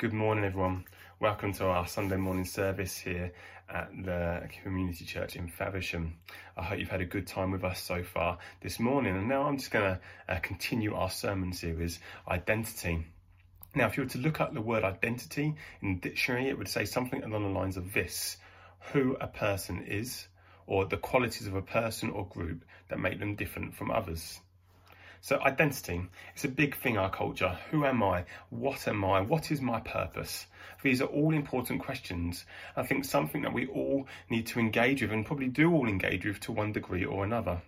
Good morning, everyone. Welcome to our Sunday morning service here at the Community Church in Faversham. I hope you've had a good time with us so far this morning. And now I'm just going to uh, continue our sermon series, Identity. Now, if you were to look up the word identity in the dictionary, it would say something along the lines of this who a person is, or the qualities of a person or group that make them different from others. So identity, it's a big thing our culture. Who am I? What am I? What is my purpose? These are all important questions. I think something that we all need to engage with and probably do all engage with to one degree or another.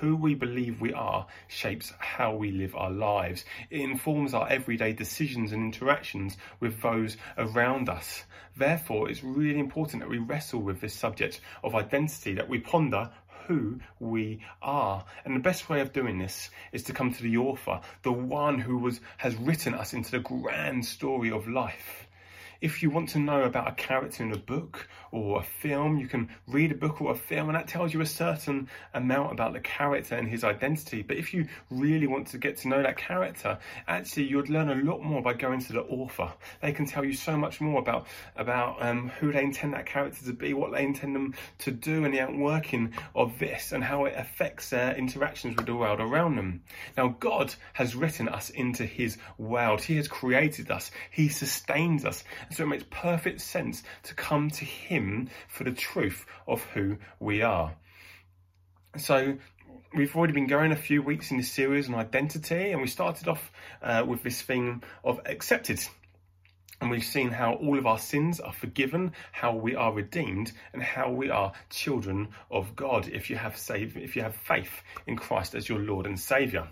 Who we believe we are shapes how we live our lives. It informs our everyday decisions and interactions with those around us. Therefore, it's really important that we wrestle with this subject of identity, that we ponder who we are. And the best way of doing this is to come to the author, the one who was, has written us into the grand story of life. If you want to know about a character in a book or a film, you can read a book or a film, and that tells you a certain amount about the character and his identity. But if you really want to get to know that character, actually, you'd learn a lot more by going to the author. They can tell you so much more about about um, who they intend that character to be, what they intend them to do, and the outworking of this, and how it affects their interactions with the world around them. Now, God has written us into His world. He has created us. He sustains us. So it makes perfect sense to come to Him for the truth of who we are. So we've already been going a few weeks in this series on identity, and we started off uh, with this thing of accepted. And we've seen how all of our sins are forgiven, how we are redeemed, and how we are children of God if you have save, if you have faith in Christ as your Lord and Saviour.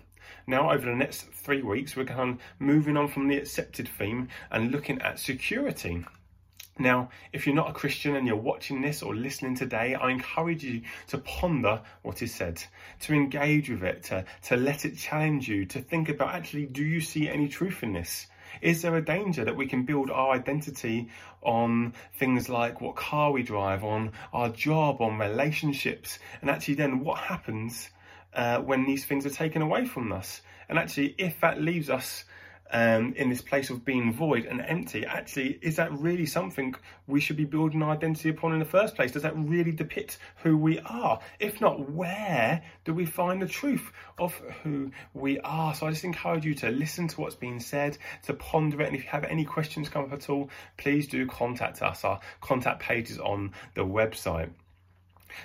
Now, over the next three weeks, we're going moving on from the accepted theme and looking at security. Now, if you're not a Christian and you're watching this or listening today, I encourage you to ponder what is said, to engage with it, to, to let it challenge you, to think about actually, do you see any truth in this? Is there a danger that we can build our identity on things like what car we drive, on our job, on relationships? And actually, then what happens uh, when these things are taken away from us. And actually, if that leaves us um, in this place of being void and empty, actually, is that really something we should be building our identity upon in the first place? Does that really depict who we are? If not, where do we find the truth of who we are? So I just encourage you to listen to what's being said, to ponder it, and if you have any questions come up at all, please do contact us. Our contact page is on the website.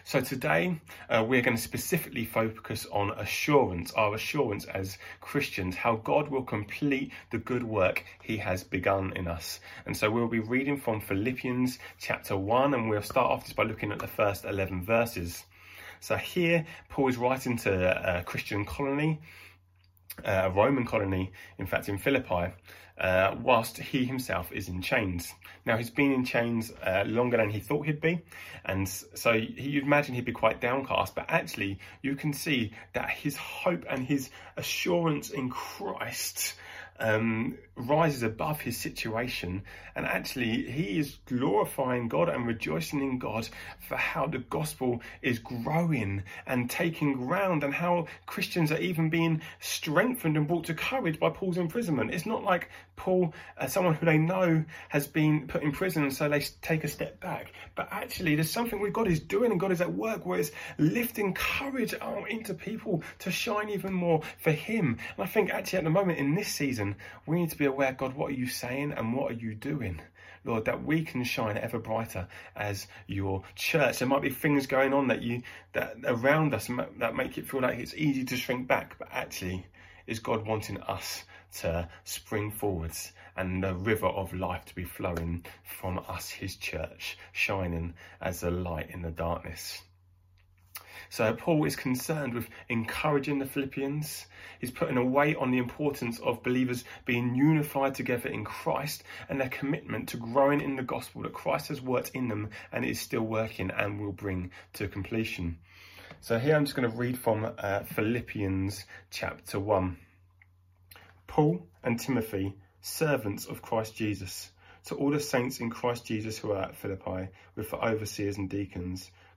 So today uh, we're going to specifically focus on assurance, our assurance as Christians, how God will complete the good work he has begun in us. And so we'll be reading from Philippians chapter 1 and we'll start off just by looking at the first 11 verses. So here Paul is writing to a Christian colony a Roman colony, in fact, in Philippi, uh, whilst he himself is in chains. Now, he's been in chains uh, longer than he thought he'd be, and so you'd imagine he'd be quite downcast, but actually, you can see that his hope and his assurance in Christ um, rises above his situation, and actually he is glorifying God and rejoicing in God for how the gospel is growing and taking ground, and how Christians are even being strengthened and brought to courage by Paul's imprisonment. It's not like Paul, uh, someone who they know has been put in prison, so they take a step back. But actually, there's something where God is doing, and God is at work, where it's lifting courage out into people to shine even more for Him. And I think actually at the moment in this season, we need to be aware, God, what are you saying and what are you doing? Lord, that we can shine ever brighter as your church. There might be things going on that you that around us that make it feel like it's easy to shrink back, but actually, is God wanting us to spring forwards and the river of life to be flowing from us, His church, shining as a light in the darkness. So Paul is concerned with encouraging the Philippians. He's putting a weight on the importance of believers being unified together in Christ and their commitment to growing in the gospel that Christ has worked in them and is still working and will bring to completion. So here I'm just going to read from uh, Philippians chapter 1. Paul and Timothy, servants of Christ Jesus, to all the saints in Christ Jesus who are at Philippi, with the overseers and deacons,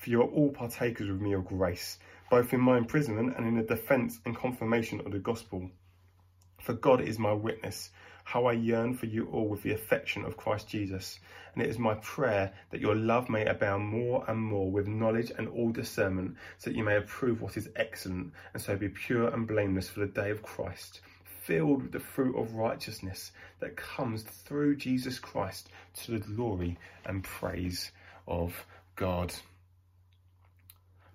For you are all partakers with me of grace, both in my imprisonment and in the defence and confirmation of the gospel. For God is my witness how I yearn for you all with the affection of Christ Jesus. And it is my prayer that your love may abound more and more with knowledge and all discernment, so that you may approve what is excellent, and so be pure and blameless for the day of Christ, filled with the fruit of righteousness that comes through Jesus Christ to the glory and praise of God.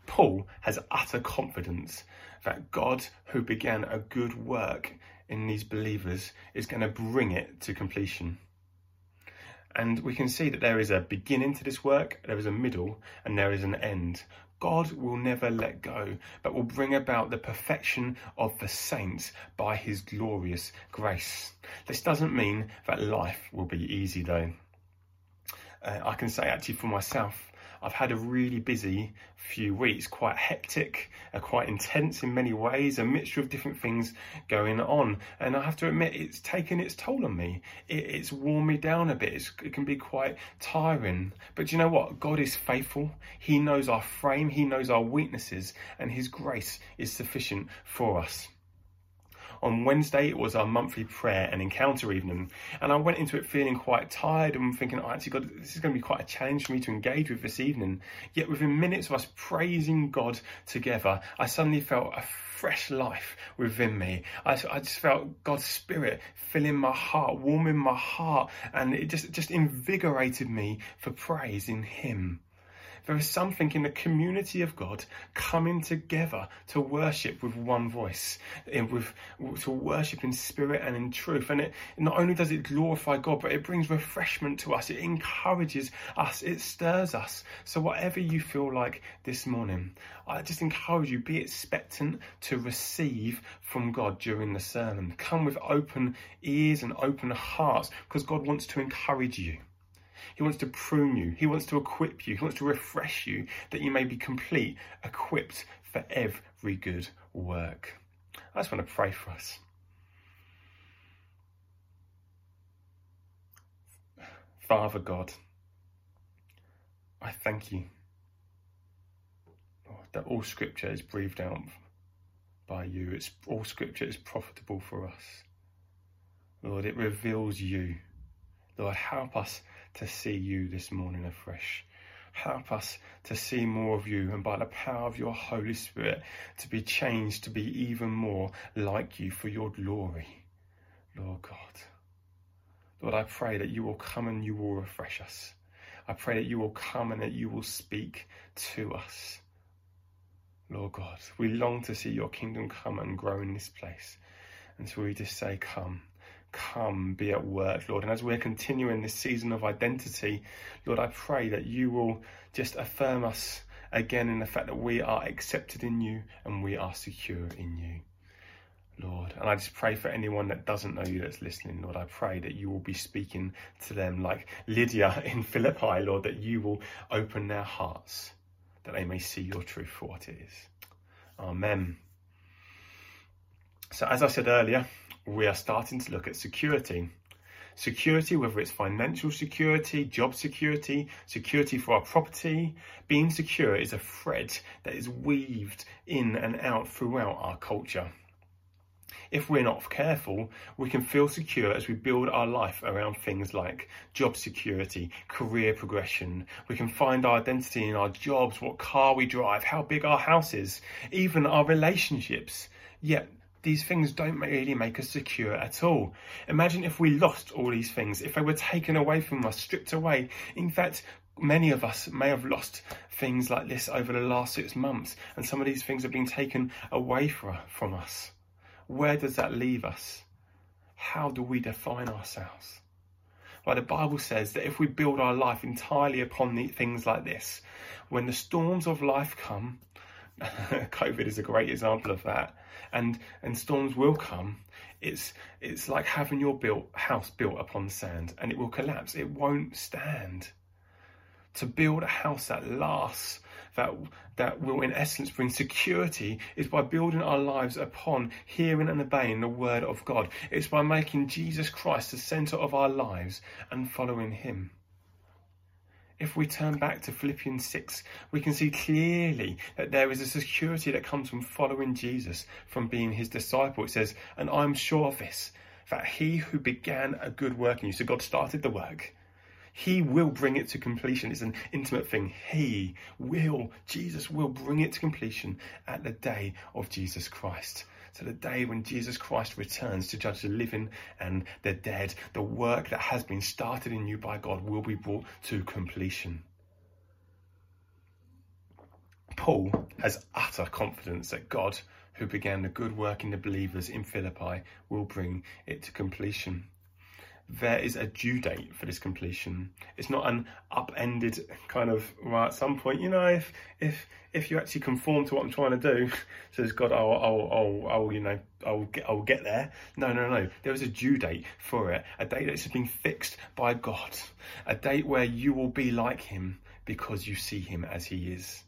Paul has utter confidence that God, who began a good work in these believers is going to bring it to completion. And we can see that there is a beginning to this work, there is a middle, and there is an end. God will never let go, but will bring about the perfection of the saints by his glorious grace. This doesn't mean that life will be easy, though. Uh, I can say actually for myself, I've had a really busy few weeks, quite hectic, uh, quite intense in many ways, a mixture of different things going on. And I have to admit, it's taken its toll on me. It, it's worn me down a bit. It's, it can be quite tiring. But you know what? God is faithful. He knows our frame, He knows our weaknesses, and His grace is sufficient for us. On Wednesday, it was our monthly prayer and encounter evening, and I went into it feeling quite tired and thinking, oh, actually, God, this is going to be quite a challenge for me to engage with this evening. Yet within minutes of us praising God together, I suddenly felt a fresh life within me. I, I just felt God's Spirit filling my heart, warming my heart, and it just, just invigorated me for praise in Him. There is something in the community of God coming together to worship with one voice, eh, with to worship in spirit and in truth. And it not only does it glorify God, but it brings refreshment to us. It encourages us. It stirs us. So whatever you feel like this morning, I just encourage you, be expectant to receive from God during the sermon. Come with open ears and open hearts because God wants to encourage you. He wants to prune you. He wants to equip you. He wants to refresh you that you may be complete, equipped for every good work. I just want to pray for us. Father God, I thank you that all scripture is breathed out by you. It's all scripture is profitable for us. Lord, it reveals you. Lord, help us to see you this morning afresh. Help us to see more of you and by the power of your Holy Spirit to be changed to be even more like you for your glory, Lord God. Lord, I pray that you will come and you will refresh us. I pray that you will come and that you will speak to us. Lord God, we long to see your kingdom come and grow in this place. And so we just say, Come come be at work, Lord. And as we're continuing this season of identity, Lord, I pray that you will just affirm us again in the fact that we are accepted in you and we are secure in you. Lord. And I just pray for anyone that doesn't know you that's listening, Lord. I pray that you will be speaking to them like Lydia in Philippi, Lord, that you will open their hearts that they may see your truth for what it is. Amen. So, as I said earlier, we are starting to look at security. Security, whether it's financial security, job security, security for our property, being secure is a thread that is weaved in and out throughout our culture. If we're not careful, we can feel secure as we build our life around things like job security, career progression. We can find our identity in our jobs, what car we drive, how big our house is, even our relationships. Yet these things don't really make us secure at all. Imagine if we lost all these things, if they were taken away from us, stripped away. In fact, many of us may have lost things like this over the last six months, and some of these things have been taken away from us. Where does that leave us? How do we define ourselves? Well, the Bible says that if we build our life entirely upon things like this, when the storms of life come, COVID is a great example of that. And and storms will come. It's it's like having your built house built upon sand and it will collapse. It won't stand. To build a house that lasts, that that will in essence bring security is by building our lives upon hearing and obeying the word of God. It's by making Jesus Christ the center of our lives and following him. If we turn back to Philippians 6, we can see clearly that there is a security that comes from following Jesus, from being his disciple. It says, And I'm sure of this, that he who began a good work in you, so God started the work, he will bring it to completion. It's an intimate thing. He will, Jesus will bring it to completion at the day of Jesus Christ. So the day when Jesus Christ returns to judge the living and the dead, the work that has been started in you by God will be brought to completion. Paul has utter confidence that God, who began the good work in the believers in Philippi, will bring it to completion there is a due date for this completion. It's not an upended kind of well, at some point. You know, if if if you actually conform to what I'm trying to do, says God, I'll I'll I'll, I'll you know I'll get I'll get there. No, no, no. There is a due date for it. A date that's been fixed by God. A date where you will be like Him because you see Him as He is.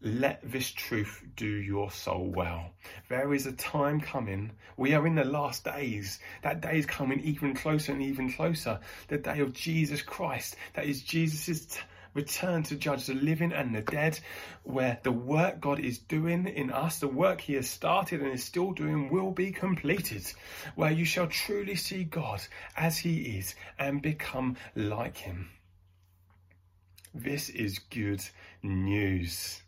Let this truth do your soul well. There is a time coming. We are in the last days. That day is coming even closer and even closer. The day of Jesus Christ. That is Jesus' t- return to judge the living and the dead, where the work God is doing in us, the work He has started and is still doing, will be completed. Where you shall truly see God as He is and become like Him. This is good news.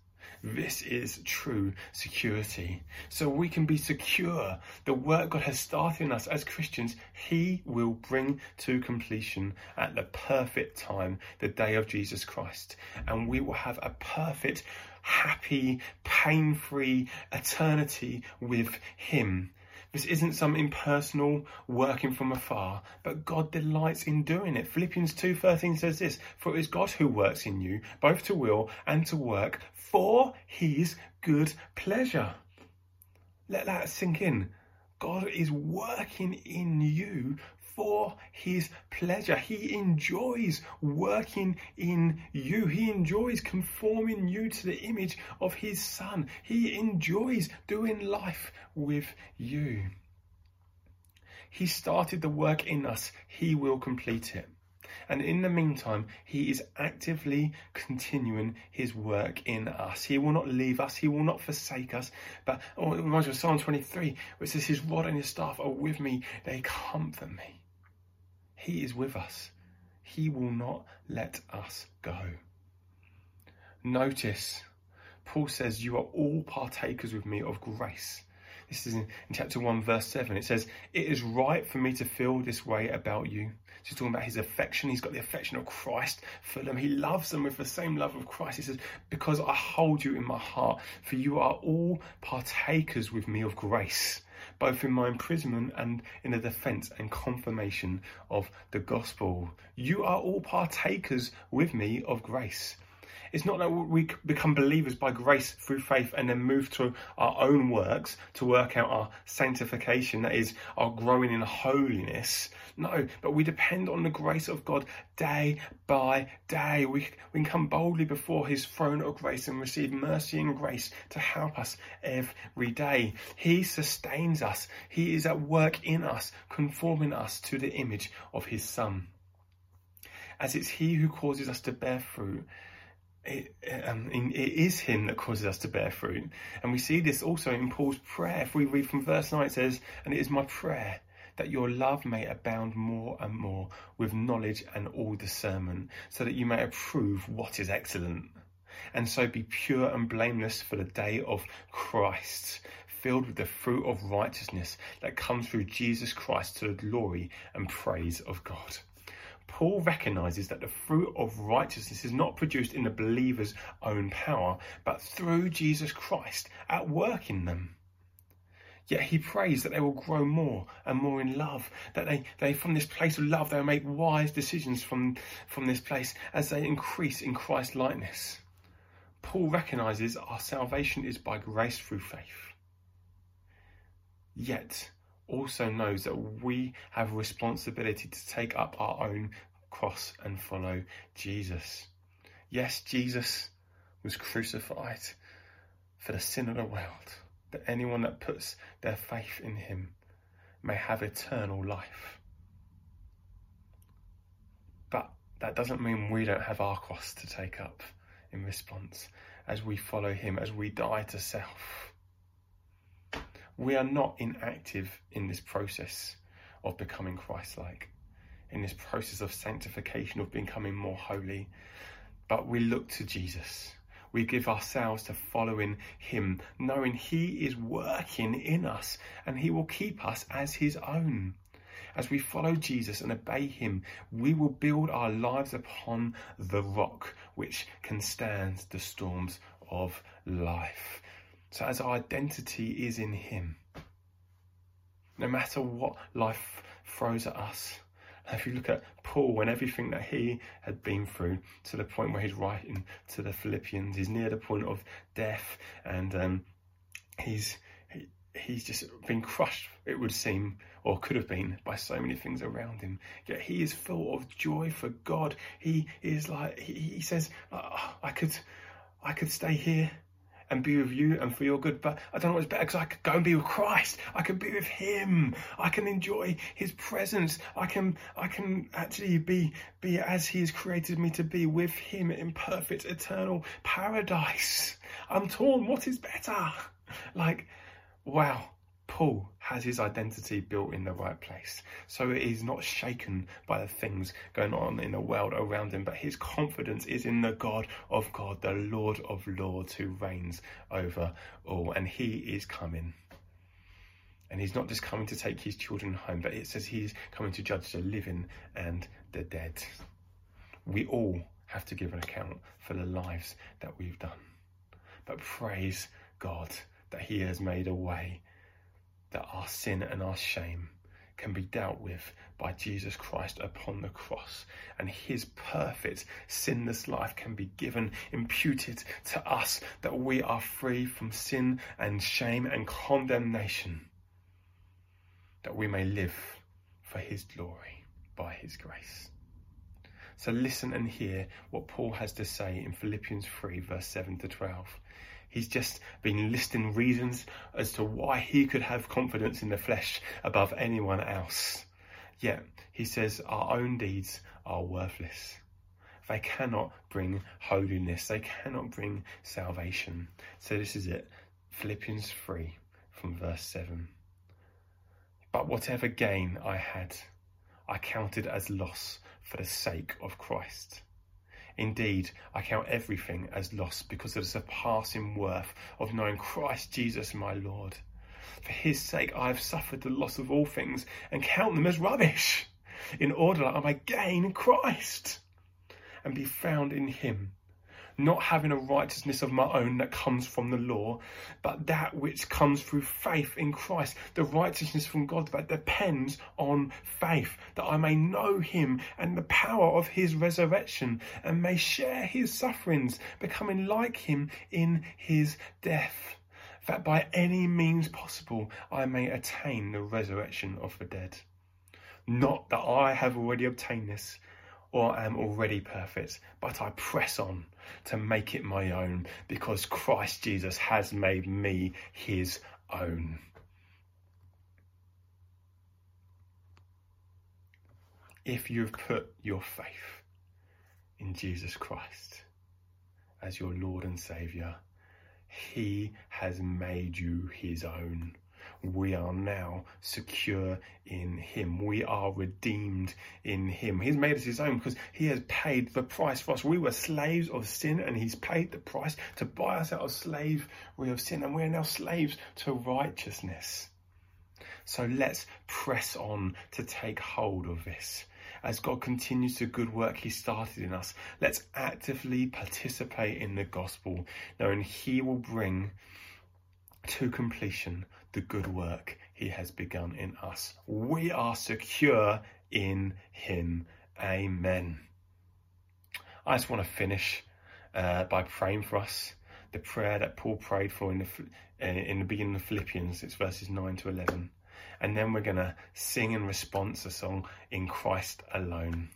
This is true security. So we can be secure. The work God has started in us as Christians, He will bring to completion at the perfect time, the day of Jesus Christ. And we will have a perfect, happy, pain free eternity with Him. This isn't some impersonal working from afar, but God delights in doing it. Philippians 2:13 says this, "For it is God who works in you, both to will and to work for his good pleasure." Let that sink in. God is working in you for his pleasure. He enjoys working in you. He enjoys conforming you to the image of his son. He enjoys doing life with you. He started the work in us. He will complete it. And in the meantime, he is actively continuing his work in us. He will not leave us. He will not forsake us. But oh, it reminds me of Psalm 23, which says, His rod and his staff are with me. They comfort me. He is with us. He will not let us go. Notice, Paul says, You are all partakers with me of grace. This is in, in, chapter 1, verse 7. It says, It is right for me to feel this way about you. So he's talking about his affection. He's got the affection of Christ for them. He loves them with the same love of Christ. He says, Because I hold you in my heart, for you are all partakers with me of grace both in my imprisonment and in the defense and confirmation of the gospel. You are all partakers with me of grace. It's not that we become believers by grace through faith and then move to our own works to work out our sanctification, that is, our growing in holiness. No, but we depend on the grace of God day by day. We, we can come boldly before His throne of grace and receive mercy and grace to help us every day. He sustains us, He is at work in us, conforming us to the image of His Son. As it's He who causes us to bear fruit it, um, it is him that causes us to bear fruit. And we see this also in Paul's prayer. If we read from verse 9, it says, And it is my prayer that your love may abound more and more with knowledge and all discernment, so that you may approve what is excellent, and so be pure and blameless for the day of Christ, filled with the fruit of righteousness that comes through Jesus Christ to the glory and praise of God. Paul recognizes that the fruit of righteousness is not produced in the believer's own power, but through Jesus Christ at work in them. Yet he prays that they will grow more and more in love, that they, they from this place of love, they will make wise decisions from, from this place as they increase in Christ likeness. Paul recognizes our salvation is by grace through faith. Yet also knows that we have a responsibility to take up our own cross and follow Jesus. Yes, Jesus was crucified for the sin of the world, that anyone that puts their faith in him may have eternal life. But that doesn't mean we don't have our cross to take up in response as we follow him, as we die to self. We are not inactive in this process of becoming Christ like, in this process of sanctification, of becoming more holy, but we look to Jesus. We give ourselves to following him, knowing he is working in us and he will keep us as his own. As we follow Jesus and obey him, we will build our lives upon the rock which can stand the storms of life. So, as our identity is in him, no matter what life throws at us, if you look at Paul and everything that he had been through to the point where he's writing to the Philippians, he's near the point of death and um, he's he, he's just been crushed, it would seem, or could have been, by so many things around him. Yet he is full of joy for God. He is like he, he says, oh, I could I could stay here and be with you and for your good. But I don't know what's better because I could go and be with Christ. I can be with Him. I can enjoy His presence. I can I can actually be be as He has created me to be with Him in perfect eternal paradise. I'm torn. What is better? Like, wow. Paul has his identity built in the right place. So he's not shaken by the things going on in the world around him, but his confidence is in the God of God, the Lord of Lords, who reigns over all. And he is coming. And he's not just coming to take his children home, but it says he's coming to judge the living and the dead. We all have to give an account for the lives that we've done. But praise God that he has made a way that our sin and our shame can be dealt with by Jesus Christ upon the cross, and his perfect, sinless life can be given, imputed to us, that we are free from sin and shame and condemnation, that we may live for his glory by his grace. So listen and hear what Paul has to say in Philippians 3, verse 7 to 12. He's just been listing reasons as to why he could have confidence in the flesh above anyone else. Yet he says our own deeds are worthless. They cannot bring holiness. They cannot bring salvation. So this is it. Philippians 3 from verse 7. But whatever gain I had, I counted as loss for the sake of Christ. Indeed, I count everything as loss because of the surpassing worth of knowing Christ Jesus my Lord. For his sake I have suffered the loss of all things and count them as rubbish, in order that I may gain Christ and be found in him not having a righteousness of my own that comes from the law, but that which comes through faith in Christ, the righteousness from God that depends on faith, that I may know him and the power of his resurrection and may share his sufferings, becoming like him in his death. That by any means possible I may attain the resurrection of the dead. Not that I have already obtained this, or am already perfect, but I press on to make it my own because Christ Jesus has made me his own. If you've put your faith in Jesus Christ as your Lord and Saviour, he has made you his own we are now secure in him. We are redeemed in him. He's made us his own because he has paid the price for us. We were slaves of sin and he's paid the price to buy us out of slavery of sin and we're now slaves to righteousness. So let's press on to take hold of this. As God continues the good work He started in us, let's actively participate in the gospel, knowing He will bring to completion the good work he has begun in us. We are secure in him. Amen. I just want to finish uh, by praying for us. The prayer that Paul prayed for in the uh, in the beginning of Philippians, it's verses nine to eleven, and then we're gonna sing in response a song in Christ alone.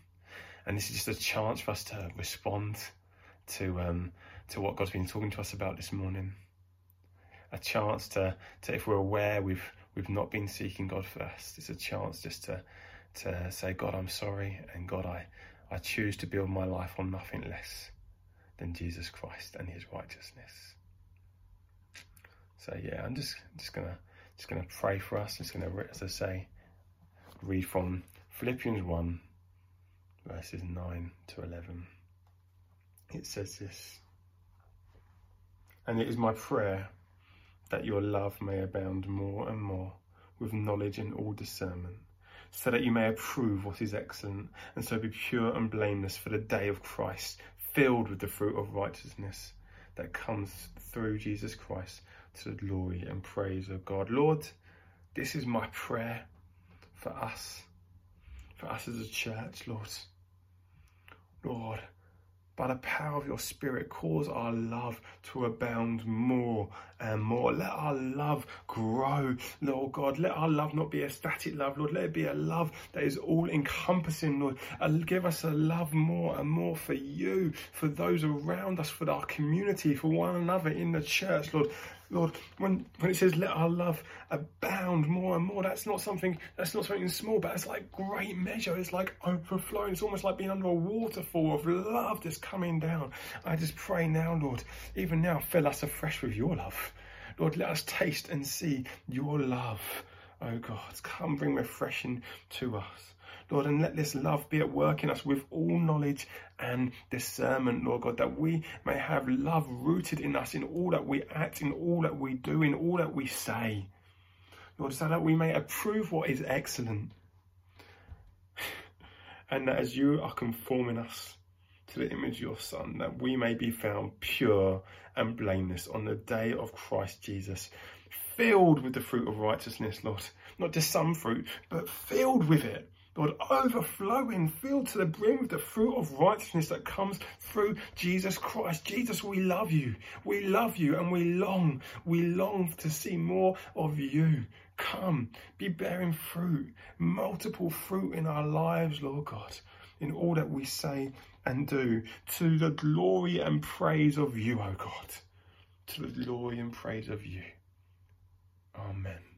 And this is just a chance for us to respond to um, to what God's been talking to us about this morning. A chance to, to if we're aware we've we've not been seeking God first, it's a chance just to to say, God, I'm sorry, and God, I, I choose to build my life on nothing less than Jesus Christ and his righteousness. So yeah, I'm just just gonna just gonna pray for us. Just gonna, as I say, read from Philippians 1, verses 9 to 11. It says this, and it is my prayer that your love may abound more and more with knowledge and all discernment so that you may approve what is excellent, and so be pure and blameless for the day of Christ, filled with the fruit of righteousness that comes through Jesus Christ to the glory and praise of God. Lord, this is my prayer for us, for us as a church, Lord. Lord, by the power of your Spirit, cause our love to abound more and more. Let our love grow, Lord God. Let our love not be a static love, Lord. Let it be a love that is all encompassing, Lord. And give us a love more and more for you, for those around us, for our community, for one another in the church, Lord. Lord, when, when it says let our love abound more and more, that's not something that's not something small, but it's like great measure. It's like overflowing. It's almost like being under a waterfall of love that's coming down. I just pray now, Lord, even now, fill us afresh with your love. Lord, let us taste and see your love. Oh God, come bring refreshing to us. Lord, and let this love be at work in us with all knowledge and discernment, Lord God, that we may have love rooted in us in all that we act, in all that we do, in all that we say. Lord, so that we may approve what is excellent. And that as you are conforming us to the image of your Son, that we may be found pure and blameless on the day of Christ Jesus, filled with the fruit of righteousness, Lord. Not just some fruit, but filled with it. Lord, overflowing, filled to the brim with the fruit of righteousness that comes through Jesus Christ. Jesus, we love you. We love you and we long, we long to see more of you. Come, be bearing fruit, multiple fruit in our lives, Lord God, in all that we say and do, to the glory and praise of you, O God. To the glory and praise of you. Amen.